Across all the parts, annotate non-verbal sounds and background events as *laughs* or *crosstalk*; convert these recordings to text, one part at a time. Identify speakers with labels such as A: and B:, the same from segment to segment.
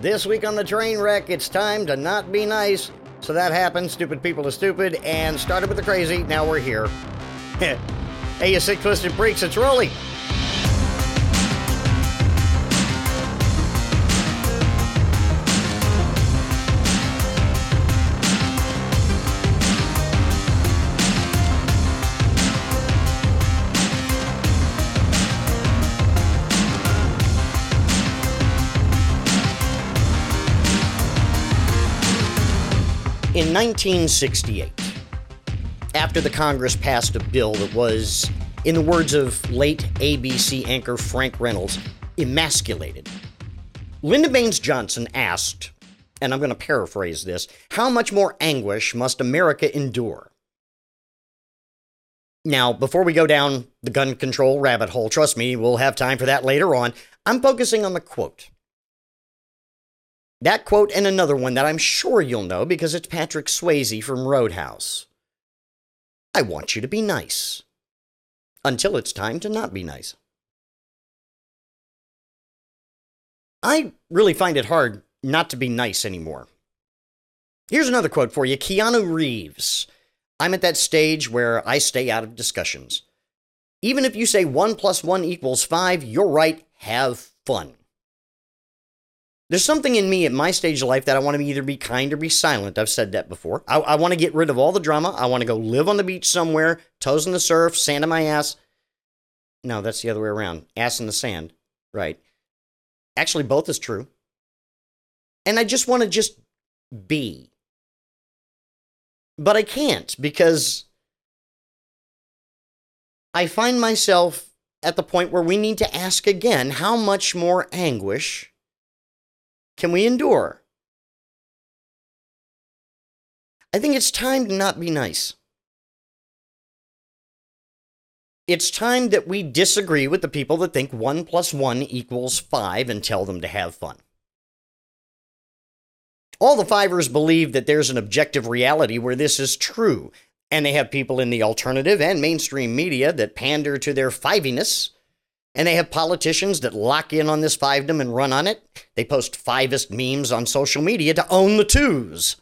A: This week on the train wreck, it's time to not be nice. So that happened. Stupid people are stupid and started with the crazy. Now we're here. *laughs* hey, you sick, twisted freaks, it's Roley. In 1968, after the Congress passed a bill that was, in the words of late ABC anchor Frank Reynolds, emasculated, Lyndon Baines Johnson asked, and I'm going to paraphrase this, how much more anguish must America endure? Now, before we go down the gun control rabbit hole, trust me, we'll have time for that later on. I'm focusing on the quote. That quote and another one that I'm sure you'll know because it's Patrick Swayze from Roadhouse. I want you to be nice. Until it's time to not be nice. I really find it hard not to be nice anymore. Here's another quote for you Keanu Reeves. I'm at that stage where I stay out of discussions. Even if you say 1 plus 1 equals 5, you're right, have fun. There's something in me at my stage of life that I want to either be kind or be silent. I've said that before. I, I want to get rid of all the drama. I want to go live on the beach somewhere, toes in the surf, sand in my ass. No, that's the other way around. Ass in the sand. Right. Actually, both is true. And I just want to just be. But I can't because I find myself at the point where we need to ask again how much more anguish can we endure? I think it's time to not be nice. It's time that we disagree with the people that think 1 plus 1 equals 5 and tell them to have fun. All the fivers believe that there's an objective reality where this is true, and they have people in the alternative and mainstream media that pander to their fiviness and they have politicians that lock in on this fivedom and run on it. They post fivest memes on social media to own the twos.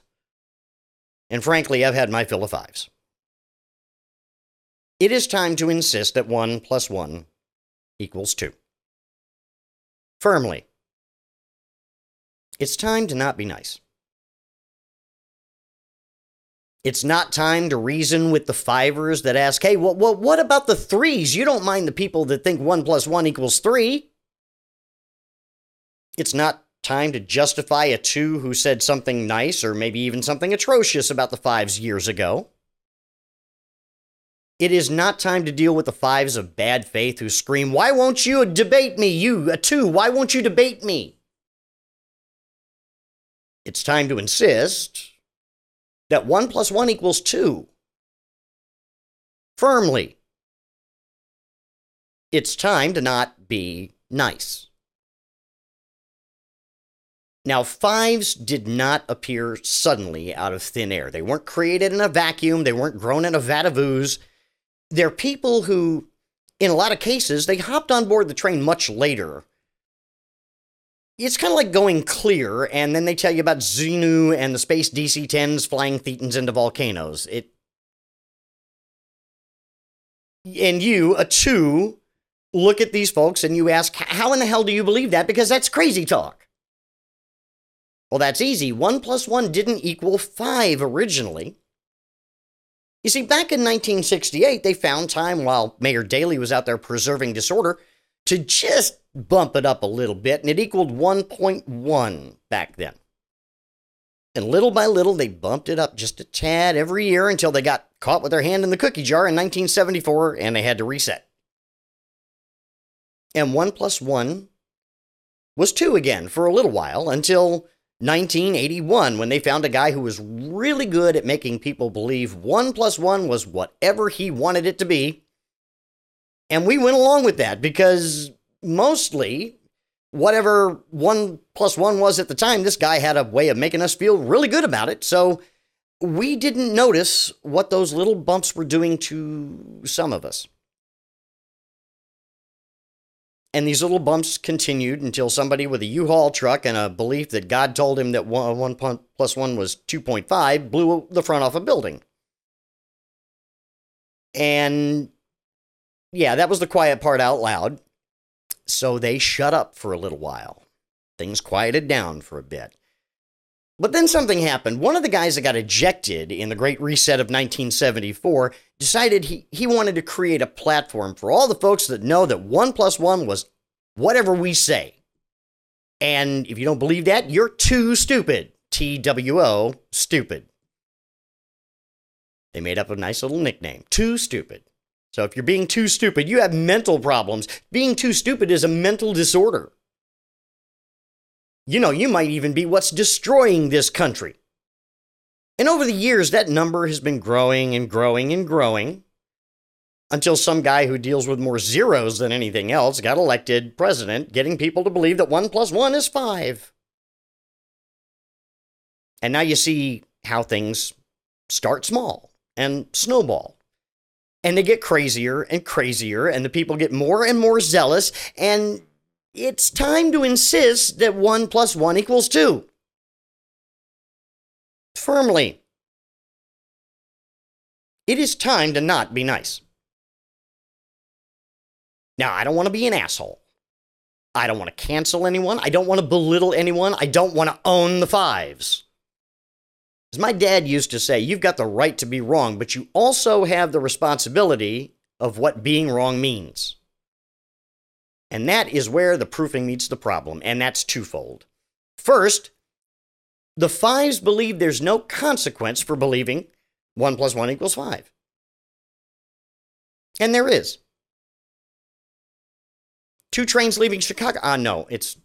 A: And frankly, I've had my fill of fives. It is time to insist that 1 plus 1 equals 2. Firmly. It's time to not be nice. It's not time to reason with the fivers that ask, hey, well, well, what about the threes? You don't mind the people that think one plus one equals three. It's not time to justify a two who said something nice or maybe even something atrocious about the fives years ago. It is not time to deal with the fives of bad faith who scream, Why won't you debate me? You, a two, why won't you debate me? It's time to insist that 1 plus 1 equals 2. Firmly. It's time to not be nice. Now, fives did not appear suddenly out of thin air. They weren't created in a vacuum, they weren't grown in a vat of ooze. They're people who, in a lot of cases, they hopped on board the train much later it's kind of like going clear, and then they tell you about Xenu and the space DC 10s flying thetans into volcanoes. It. And you, a two, look at these folks and you ask, how in the hell do you believe that? Because that's crazy talk. Well, that's easy. One plus one didn't equal five originally. You see, back in 1968, they found time while Mayor Daley was out there preserving disorder to just bump it up a little bit, and it equaled 1.1 back then. And little by little, they bumped it up just a tad every year until they got caught with their hand in the cookie jar in 1974 and they had to reset. And 1 plus 1 was 2 again for a little while until 1981 when they found a guy who was really good at making people believe 1 plus 1 was whatever he wanted it to be. And we went along with that because mostly whatever one plus one was at the time, this guy had a way of making us feel really good about it. So we didn't notice what those little bumps were doing to some of us. And these little bumps continued until somebody with a U-Haul truck and a belief that God told him that one, one plus one was 2.5 blew the front off a building. And yeah, that was the quiet part out loud. So they shut up for a little while. Things quieted down for a bit. But then something happened. One of the guys that got ejected in the Great Reset of 1974 decided he, he wanted to create a platform for all the folks that know that one plus one was whatever we say. And if you don't believe that, you're too stupid. T W O, stupid. They made up a nice little nickname, Too Stupid. So if you're being too stupid, you have mental problems. Being too stupid is a mental disorder. You know, you might even be what's destroying this country. And over the years, that number has been growing and growing and growing until some guy who deals with more zeros than anything else got elected president, getting people to believe that one plus one is five. And now you see how things start small and snowball. And they get crazier and crazier, and the people get more and more zealous, and it's time to insist that 1 plus 1 equals 2. Firmly. It is time to not be nice. Now, I don't want to be an asshole. I don't want to cancel anyone. I don't want to belittle anyone. I don't want to own the fives. As my dad used to say, you've got the right to be wrong, but you also have the responsibility of what being wrong means. And that is where the proofing meets the problem, and that's twofold. First, the fives believe there's no consequence for believing 1 plus 1 equals 5. And there is. Two trains leaving Chicago. Ah, no, it's.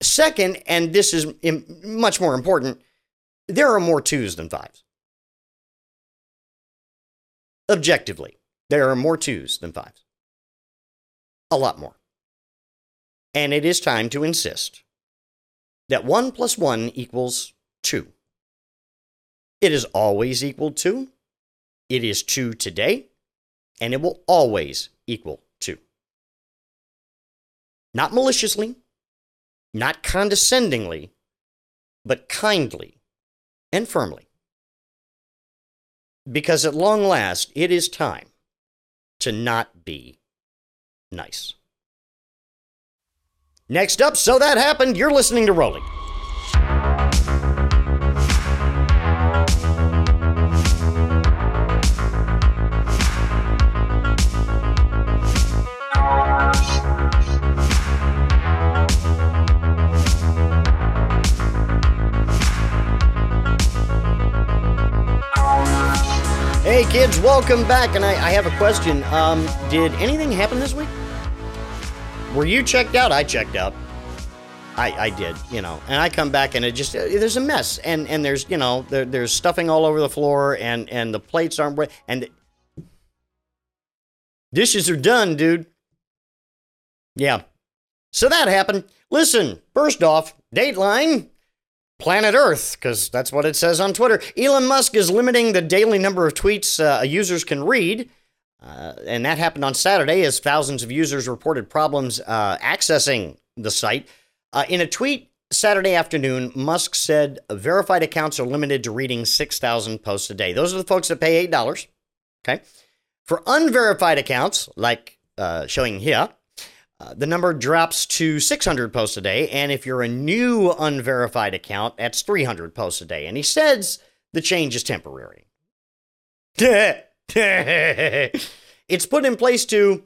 A: Second, and this is much more important, there are more twos than fives. Objectively, there are more twos than fives. A lot more. And it is time to insist that 1 plus 1 equals 2. It is always equal to, it is 2 today, and it will always equal 2. Not maliciously, not condescendingly, but kindly and firmly. Because at long last, it is time to not be nice. Next up, So That Happened, you're listening to Rolling. Welcome back. And I, I have a question. Um, did anything happen this week? Were you checked out? I checked out. I, I did, you know, and I come back and it just there's a mess and and there's you know there, there's stuffing all over the floor and and the plates aren't and dishes are done, dude. Yeah, so that happened. Listen, first off, Dateline planet Earth, because that's what it says on Twitter. Elon Musk is limiting the daily number of tweets uh, users can read. Uh, and that happened on Saturday as thousands of users reported problems uh, accessing the site. Uh, in a tweet Saturday afternoon, Musk said verified accounts are limited to reading 6,000 posts a day. Those are the folks that pay $8. Okay. For unverified accounts, like uh, showing here, the number drops to 600 posts a day, and if you're a new unverified account, that's 300 posts a day. And he says the change is temporary. *laughs* it's put in place to,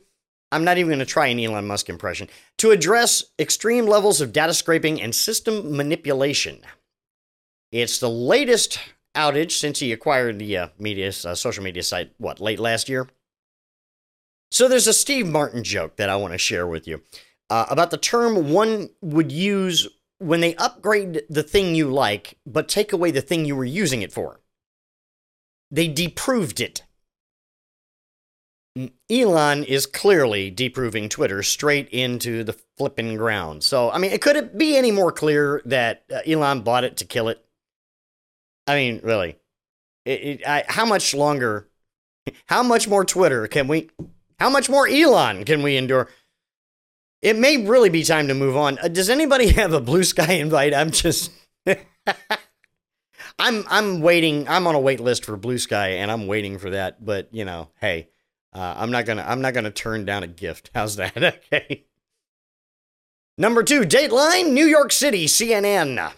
A: I'm not even going to try an Elon Musk impression, to address extreme levels of data scraping and system manipulation. It's the latest outage since he acquired the uh, media, uh, social media site, what, late last year? So there's a Steve Martin joke that I want to share with you uh, about the term one would use when they upgrade the thing you like, but take away the thing you were using it for. They deproved it. Elon is clearly deproving Twitter straight into the flipping ground. So, I mean, it could it be any more clear that uh, Elon bought it to kill it? I mean, really, it, it, I, how much longer, how much more Twitter can we how much more Elon can we endure? It may really be time to move on. Uh, does anybody *laughs* have a Bluesky invite? I'm just *laughs* I'm I'm waiting. I'm on a wait list for Bluesky and I'm waiting for that, but you know, hey, uh, I'm not going to I'm not going to turn down a gift. *laughs* How's that? okay. Number 2, Dateline, New York City, CNN.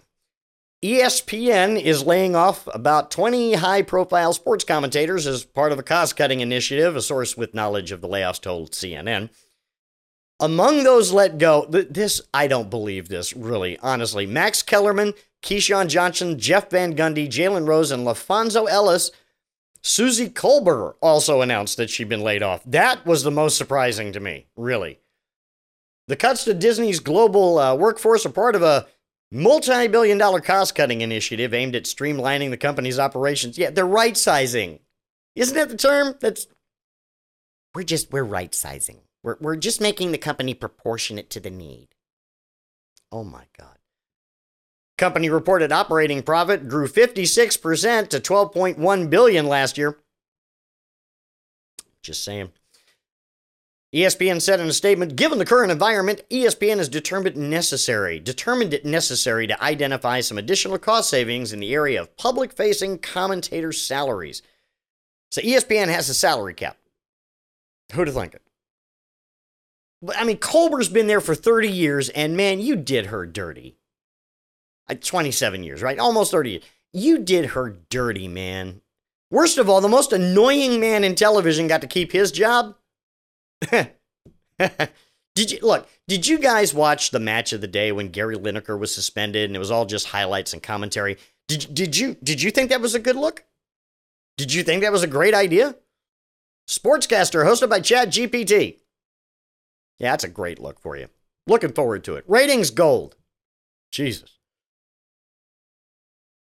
A: ESPN is laying off about 20 high profile sports commentators as part of a cost cutting initiative, a source with knowledge of the layoffs told CNN. Among those let go, this, I don't believe this, really, honestly. Max Kellerman, Keyshawn Johnson, Jeff Van Gundy, Jalen Rose, and LaPhonso Ellis. Suzy Kolber also announced that she'd been laid off. That was the most surprising to me, really. The cuts to Disney's global uh, workforce are part of a multi billion dollar cost cutting initiative aimed at streamlining the company's operations. Yeah, they're right sizing. Isn't that the term? That's. We're just, we're right sizing. We're, we're just making the company proportionate to the need. Oh my God. Company reported operating profit grew 56% to 12.1 billion last year. Just saying. ESPN said in a statement, given the current environment, ESPN has determined necessary, determined it necessary to identify some additional cost savings in the area of public-facing commentator salaries. So ESPN has a salary cap. Who'd have thunk it? But I mean, Kolber's been there for 30 years, and man, you did her dirty. Uh, 27 years, right? Almost 30 years. You did her dirty, man. Worst of all, the most annoying man in television got to keep his job. *laughs* did you look? Did you guys watch the match of the day when Gary Lineker was suspended and it was all just highlights and commentary? Did did you did you think that was a good look? Did you think that was a great idea? Sportscaster hosted by Chat GPT. Yeah, that's a great look for you. Looking forward to it. Ratings gold. Jesus.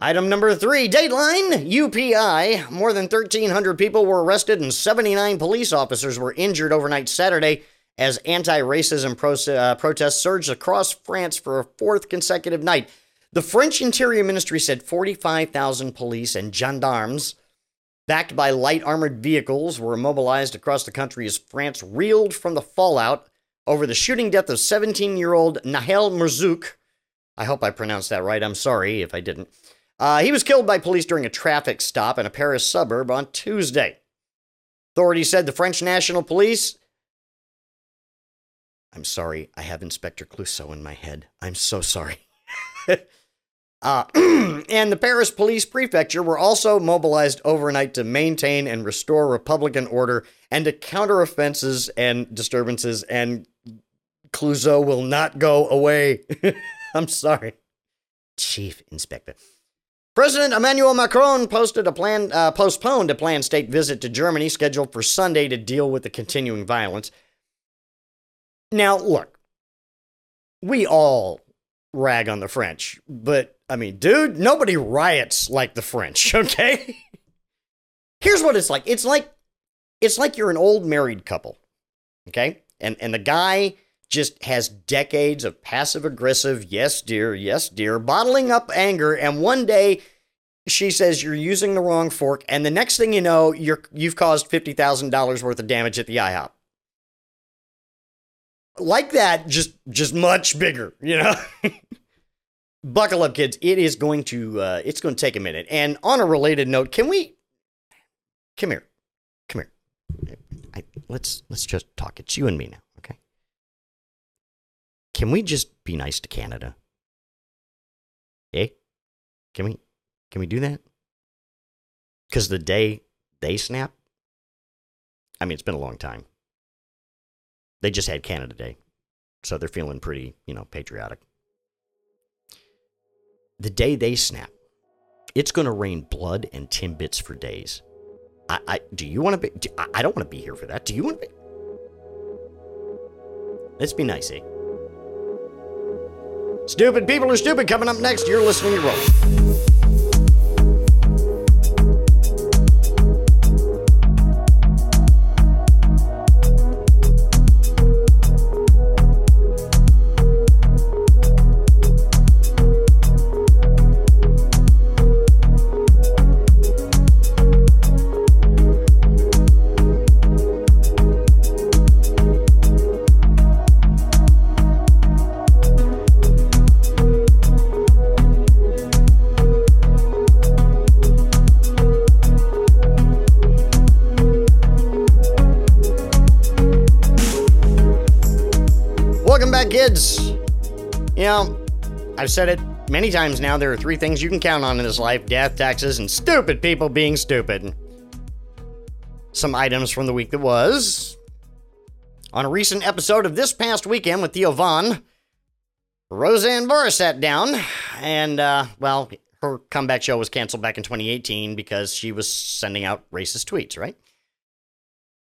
A: Item number three Dateline UPI. More than 1,300 people were arrested and 79 police officers were injured overnight Saturday as anti racism pro- uh, protests surged across France for a fourth consecutive night. The French Interior Ministry said 45,000 police and gendarmes backed by light armored vehicles were mobilized across the country as France reeled from the fallout over the shooting death of 17 year old Nahel Merzouk. I hope I pronounced that right. I'm sorry if I didn't. Uh, he was killed by police during a traffic stop in a Paris suburb on Tuesday. Authorities said the French National Police. I'm sorry, I have Inspector Clouseau in my head. I'm so sorry. *laughs* uh, *clears throat* and the Paris Police Prefecture were also mobilized overnight to maintain and restore Republican order and to counter offenses and disturbances and Clouseau will not go away. *laughs* I'm sorry. Chief Inspector. President Emmanuel Macron a plan, uh, postponed a planned state visit to Germany scheduled for Sunday to deal with the continuing violence. Now, look, we all rag on the French, but I mean, dude, nobody riots like the French, *laughs* okay? Here's what it's like. It's like it's like you're an old married couple, okay? And and the guy just has decades of passive aggressive, yes, dear, yes, dear, bottling up anger. And one day she says you're using the wrong fork. And the next thing you know, you're, you've caused $50,000 worth of damage at the IHOP. Like that, just, just much bigger, you know? *laughs* Buckle up, kids. It is going to, uh, it's going to take a minute. And on a related note, can we, come here, come here. I, let's, let's just talk. It's you and me now. Can we just be nice to Canada? Eh? Can we can we do that? Cuz the day they snap I mean it's been a long time. They just had Canada Day. So they're feeling pretty, you know, patriotic. The day they snap, it's going to rain blood and timbits for days. I, I do you want to be? Do, I, I don't want to be here for that. Do you want to be? Let's be nice, eh? Stupid people are stupid. Coming up next, you're listening to Roll. I've said it many times now. There are three things you can count on in this life death, taxes, and stupid people being stupid. Some items from the week that was. On a recent episode of This Past Weekend with Theo Von, Roseanne Barr sat down, and, uh, well, her comeback show was canceled back in 2018 because she was sending out racist tweets, right?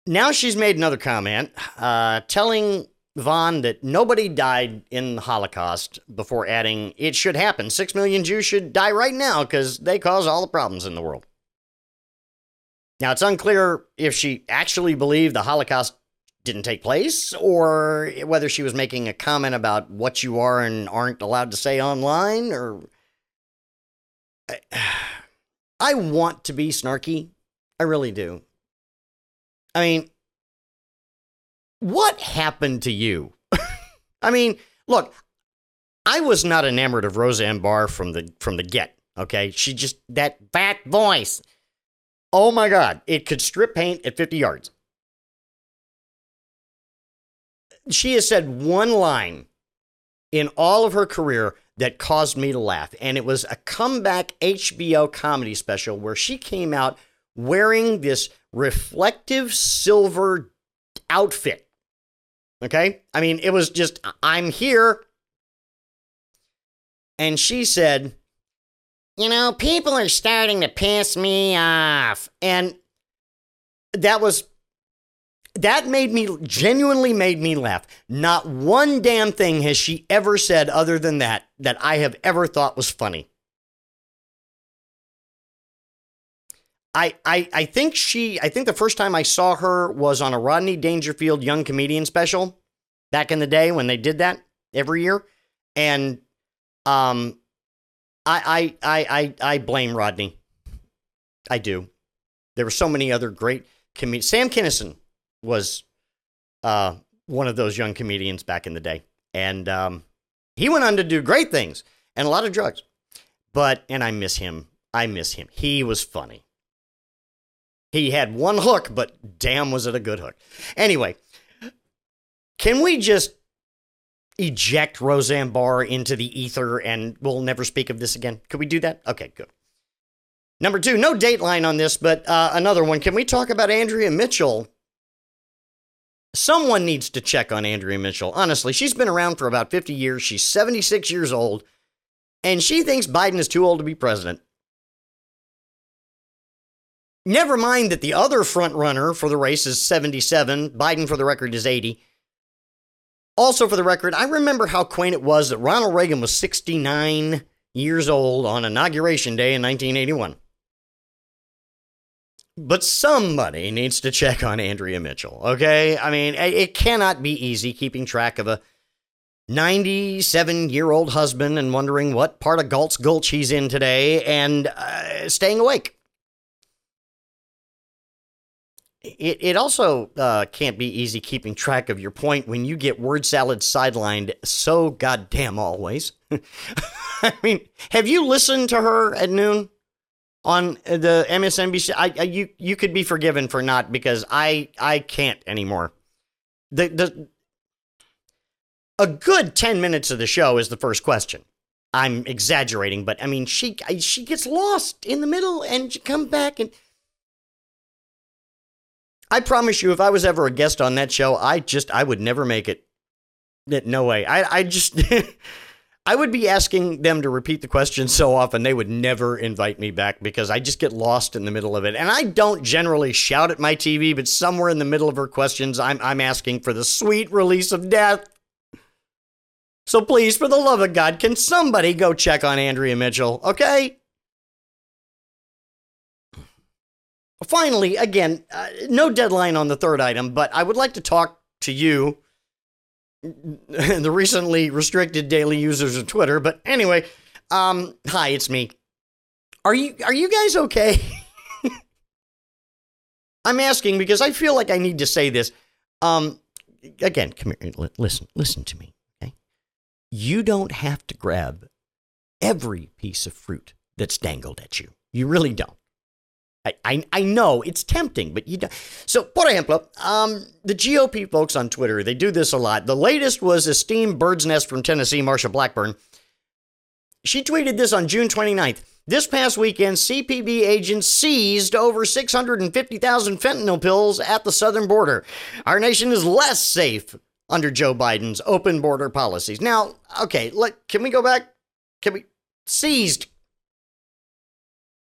A: Now she's made another comment uh, telling Von that nobody died in the Holocaust before adding, it should happen. Six million Jews should die right now because they cause all the problems in the world. Now, it's unclear if she actually believed the Holocaust didn't take place or whether she was making a comment about what you are and aren't allowed to say online or. *sighs* I want to be snarky. I really do. I mean, what happened to you? *laughs* I mean, look, I was not enamored of Roseanne Barr from the from the get. Okay, she just that fat voice. Oh my God, it could strip paint at 50 yards. She has said one line in all of her career that caused me to laugh, and it was a comeback HBO comedy special where she came out wearing this reflective silver outfit. Okay? I mean, it was just, I'm here. And she said, You know, people are starting to piss me off. And that was, that made me, genuinely made me laugh. Not one damn thing has she ever said other than that, that I have ever thought was funny. I, I, I think she, I think the first time I saw her was on a Rodney Dangerfield Young Comedian special back in the day when they did that every year. And um, I, I, I, I, I blame Rodney. I do. There were so many other great comedians. Sam Kinison was uh, one of those young comedians back in the day. And um, he went on to do great things and a lot of drugs. But, and I miss him. I miss him. He was funny. He had one hook, but damn, was it a good hook. Anyway, can we just eject Roseanne Barr into the ether and we'll never speak of this again? Could we do that? Okay, good. Number two, no dateline on this, but uh, another one. Can we talk about Andrea Mitchell? Someone needs to check on Andrea Mitchell. Honestly, she's been around for about 50 years. She's 76 years old, and she thinks Biden is too old to be president. Never mind that the other front runner for the race is 77. Biden, for the record, is 80. Also, for the record, I remember how quaint it was that Ronald Reagan was 69 years old on Inauguration Day in 1981. But somebody needs to check on Andrea Mitchell, okay? I mean, it cannot be easy keeping track of a 97 year old husband and wondering what part of Galt's Gulch he's in today and uh, staying awake. It, it also uh, can't be easy keeping track of your point when you get word salad sidelined so goddamn always. *laughs* I mean, have you listened to her at noon on the MSNBC? I, I, you you could be forgiven for not because I I can't anymore. The the a good ten minutes of the show is the first question. I'm exaggerating, but I mean she she gets lost in the middle and she comes back and I promise you, if I was ever a guest on that show, I just I would never make it. No way. I I just *laughs* I would be asking them to repeat the question so often they would never invite me back because I just get lost in the middle of it. And I don't generally shout at my TV, but somewhere in the middle of her questions, I'm I'm asking for the sweet release of death. So please, for the love of God, can somebody go check on Andrea Mitchell, okay? Finally, again, uh, no deadline on the third item, but I would like to talk to you, *laughs* the recently restricted daily users of Twitter. But anyway, um, hi, it's me. Are you are you guys okay? *laughs* I'm asking because I feel like I need to say this. Um, again, come here. Listen, listen to me. Okay, you don't have to grab every piece of fruit that's dangled at you. You really don't. I, I, know it's tempting, but you don't. So, por ejemplo, um, the GOP folks on Twitter, they do this a lot. The latest was esteemed bird's nest from Tennessee, Marsha Blackburn. She tweeted this on June 29th. This past weekend, CBP agents seized over 650,000 fentanyl pills at the southern border. Our nation is less safe under Joe Biden's open border policies. Now, okay, let, can we go back? Can we? Seized.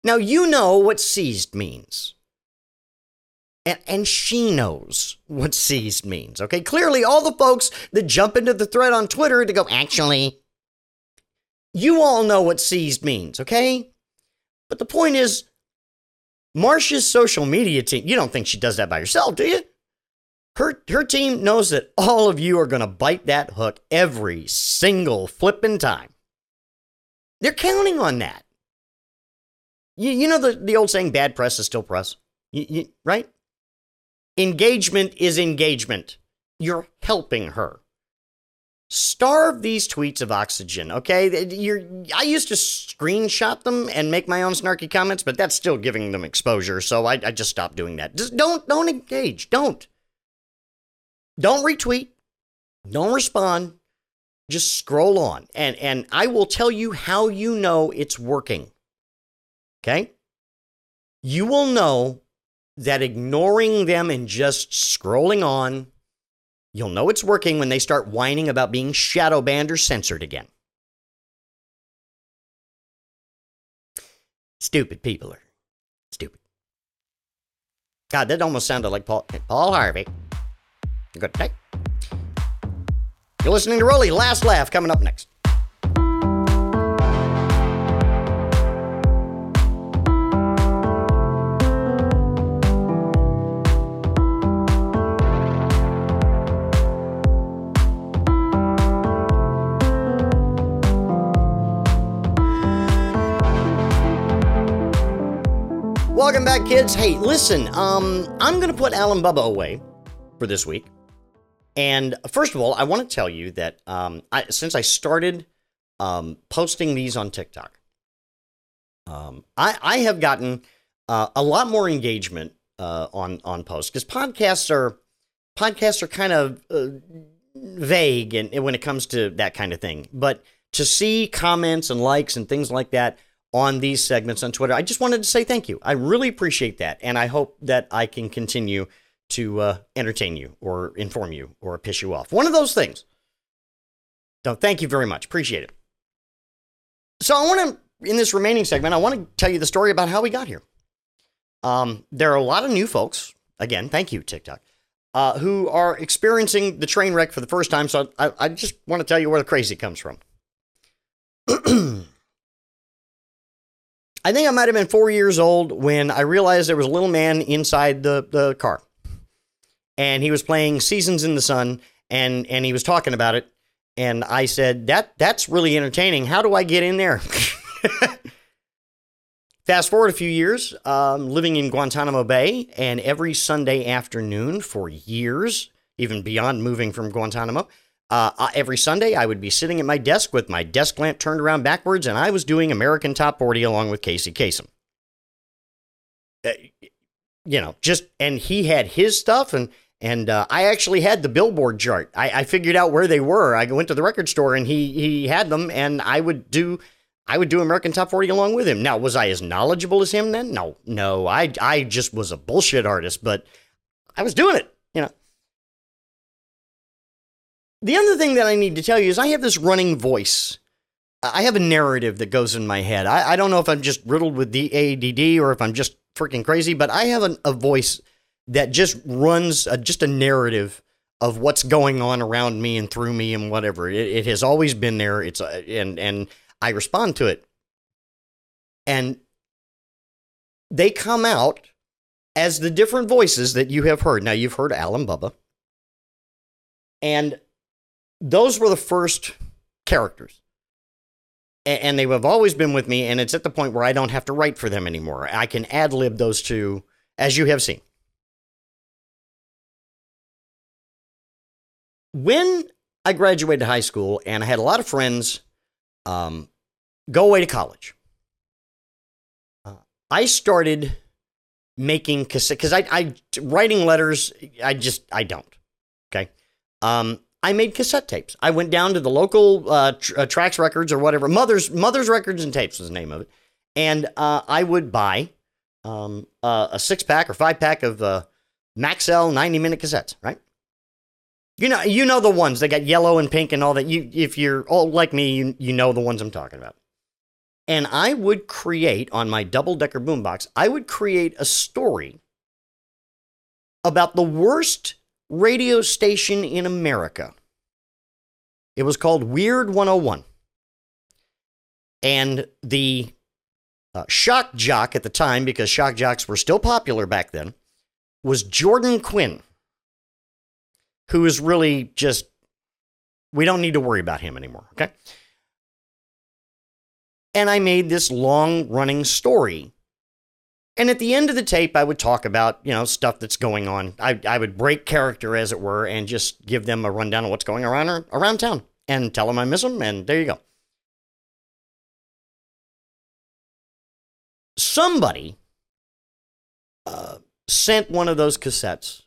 A: Now, you know what seized means. And, and she knows what seized means, okay? Clearly, all the folks that jump into the thread on Twitter to go, actually, you all know what seized means, okay? But the point is, Marsha's social media team, you don't think she does that by herself, do you? Her, her team knows that all of you are going to bite that hook every single flipping time. They're counting on that. You, you know the, the old saying, bad press is still press, you, you, right? Engagement is engagement. You're helping her. Starve these tweets of oxygen okay? You're i used to screenshot them and make my own snarky comments but that's still giving them exposure so i, I just stopped doing that. Just don't don't engage. Don't. Don't retweet. Don't respond. Just scroll on. And and i will tell you how you know it's working okay you will know that ignoring them and just scrolling on You'll know it's working when they start whining about being shadow banned or censored again. Stupid people are stupid. God, that almost sounded like Paul, Paul Harvey. Good day. You're listening to Roley Last Laugh coming up next. Welcome back, kids. Hey, listen, um, I'm to put Alan Bubba away for this week. And first of all, I want to tell you that um, I, since I started um, posting these on TikTok, um, I, I, have gotten uh, a lot more engagement uh, on on posts because podcasts are podcasts are kind of uh, vague and when it comes to that kind of thing. But to see comments and likes and things like that on these segments on Twitter. I just wanted to say thank you. I really appreciate that. And I hope that I can continue to uh, entertain you or inform you or piss you off. One of those things. So thank you very much. Appreciate it. So I want to, in this remaining segment, I want to tell you the story about how we got here. Um, there are a lot of new folks. Again, thank you, TikTok. Uh, who are experiencing the train wreck for the first time. So I, I just want to tell you where the crazy comes from. *clears throat* I think I might have been four years old when I realized there was a little man inside the, the car. And he was playing Seasons in the Sun and, and he was talking about it. And I said, that, That's really entertaining. How do I get in there? *laughs* Fast forward a few years, um, living in Guantanamo Bay, and every Sunday afternoon for years, even beyond moving from Guantanamo, uh, every Sunday, I would be sitting at my desk with my desk lamp turned around backwards, and I was doing American Top 40 along with Casey Kasem. Uh, you know, just and he had his stuff, and and uh, I actually had the Billboard chart. I, I figured out where they were. I went to the record store, and he he had them, and I would do. I would do American Top 40 along with him. Now, was I as knowledgeable as him then? No, no. I I just was a bullshit artist, but I was doing it. You know. The other thing that I need to tell you is I have this running voice. I have a narrative that goes in my head. I, I don't know if I'm just riddled with the ADD or if I'm just freaking crazy, but I have a, a voice that just runs a, just a narrative of what's going on around me and through me and whatever. It, it has always been there. It's uh, and and I respond to it, and they come out as the different voices that you have heard. Now you've heard Alan Bubba, and those were the first characters. And they have always been with me, and it's at the point where I don't have to write for them anymore. I can ad lib those two, as you have seen. When I graduated high school and I had a lot of friends um, go away to college, uh, I started making cassette because I, I writing letters. I just I don't. Okay. Um, I made cassette tapes. I went down to the local uh, tr- uh, Trax Records or whatever. Mother's Mother's Records and Tapes was the name of it, and uh, I would buy um, a six pack or five pack of uh, Maxell ninety minute cassettes. Right. You know, you know the ones that got yellow and pink and all that. You, if you're all like me, you, you know the ones I'm talking about. And I would create on my double decker boombox, I would create a story about the worst radio station in America. It was called Weird 101. And the uh, shock jock at the time, because shock jocks were still popular back then, was Jordan Quinn, who is really just, we don't need to worry about him anymore, okay? And I made this long running story. And at the end of the tape, I would talk about, you know, stuff that's going on. I, I would break character, as it were, and just give them a rundown of what's going around around town and tell them I miss them. And there you go. Somebody uh, sent one of those cassettes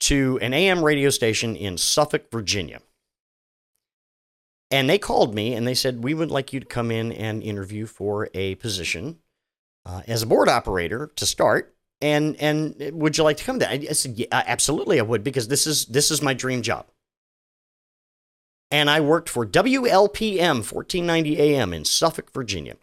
A: to an AM radio station in Suffolk, Virginia. And they called me and they said, We would like you to come in and interview for a position uh, as a board operator to start. And, and would you like to come there? I said, yeah, absolutely, I would, because this is, this is my dream job. And I worked for WLPM 1490 AM in Suffolk, Virginia.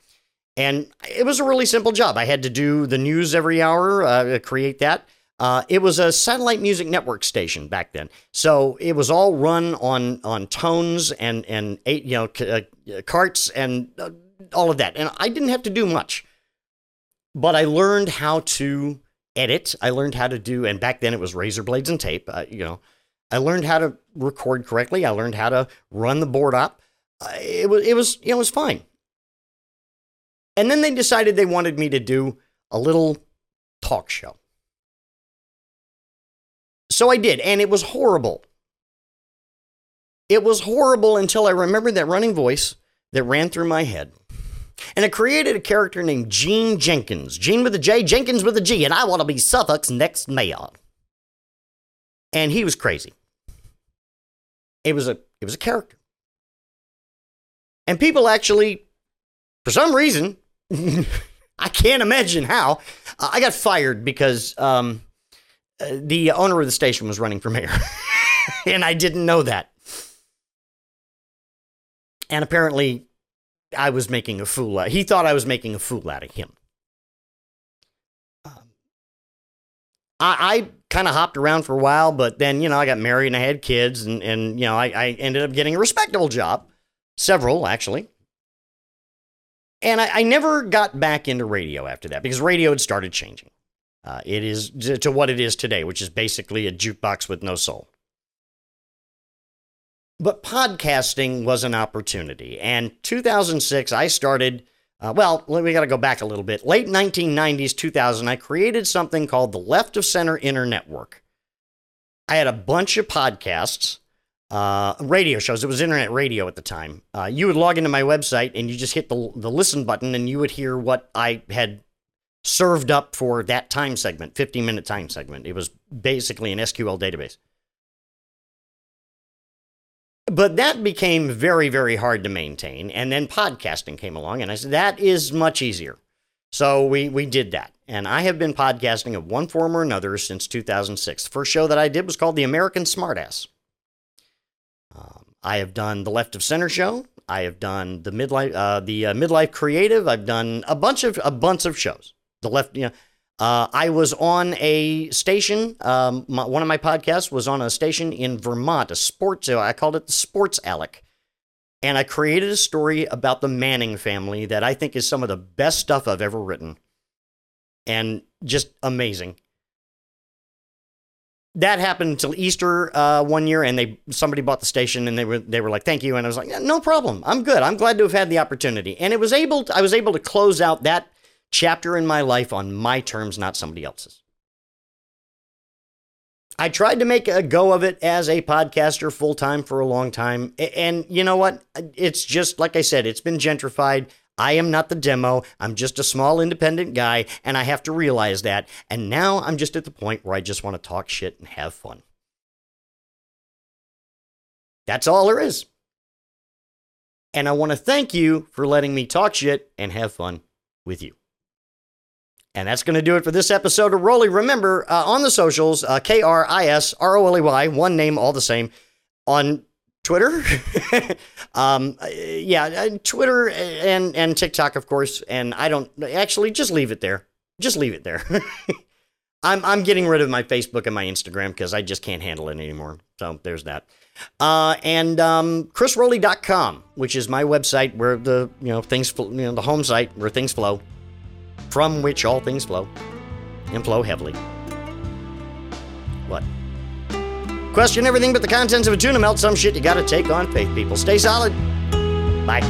A: And it was a really simple job. I had to do the news every hour, uh, create that. Uh, it was a satellite music network station back then, so it was all run on on tones and and eight you know c- uh, carts and uh, all of that. And I didn't have to do much, but I learned how to edit. I learned how to do, and back then it was razor blades and tape. Uh, you know, I learned how to record correctly. I learned how to run the board up. Uh, it was it was you know, it was fine. And then they decided they wanted me to do a little talk show. So I did, and it was horrible. It was horrible until I remembered that running voice that ran through my head. And it created a character named Gene Jenkins. Gene with a J, Jenkins with a G, and I want to be Suffolk's next mayor. And he was crazy. It was a it was a character. And people actually, for some reason, *laughs* I can't imagine how, I got fired because um, the owner of the station was running for mayor. *laughs* and I didn't know that. And apparently, I was making a fool out. He thought I was making a fool out of him. Um, I, I kind of hopped around for a while, but then you know I got married and I had kids, and and you know I, I ended up getting a respectable job, several actually. And I, I never got back into radio after that because radio had started changing. Uh, it is to what it is today, which is basically a jukebox with no soul. But podcasting was an opportunity. And 2006, I started, uh, well, we got to go back a little bit. Late 1990s, 2000, I created something called the Left of Center Inner Network. I had a bunch of podcasts, uh, radio shows. It was internet radio at the time. Uh, you would log into my website and you just hit the, the listen button and you would hear what I had served up for that time segment, 15 minute time segment. It was basically an SQL database. But that became very, very hard to maintain. And then podcasting came along, and I said, that is much easier. So we, we did that. And I have been podcasting of one form or another since 2006. The first show that I did was called The American Smartass. Um, I have done the Left of Center show. I have done the midlife, uh, the uh, midlife creative. I've done a bunch of a bunch of shows the left, you know. Uh, I was on a station. Um, my, one of my podcasts was on a station in Vermont, a sports. I called it the Sports Alec, and I created a story about the Manning family that I think is some of the best stuff I've ever written, and just amazing. That happened until Easter uh, one year, and they somebody bought the station, and they were they were like, "Thank you," and I was like, "No problem, I'm good. I'm glad to have had the opportunity." And it was able, to, I was able to close out that chapter in my life on my terms, not somebody else's. I tried to make a go of it as a podcaster full time for a long time. And you know what? It's just, like I said, it's been gentrified. I am not the demo. I'm just a small independent guy, and I have to realize that. And now I'm just at the point where I just want to talk shit and have fun. That's all there is. And I want to thank you for letting me talk shit and have fun with you. And that's going to do it for this episode of Roley. Remember, uh, on the socials, uh, K R I S R O L E Y, one name, all the same, on Twitter. *laughs* um, uh, yeah, uh, Twitter and, and TikTok, of course. And I don't actually just leave it there. Just leave it there. *laughs* I'm, I'm getting rid of my Facebook and my Instagram because I just can't handle it anymore. So there's that. Uh, and um, which is my website where the you know things you know the home site where things flow, from which all things flow, and flow heavily. What? Question everything but the contents of a tuna melt. Some shit you gotta take on faith, people. Stay solid. Bye.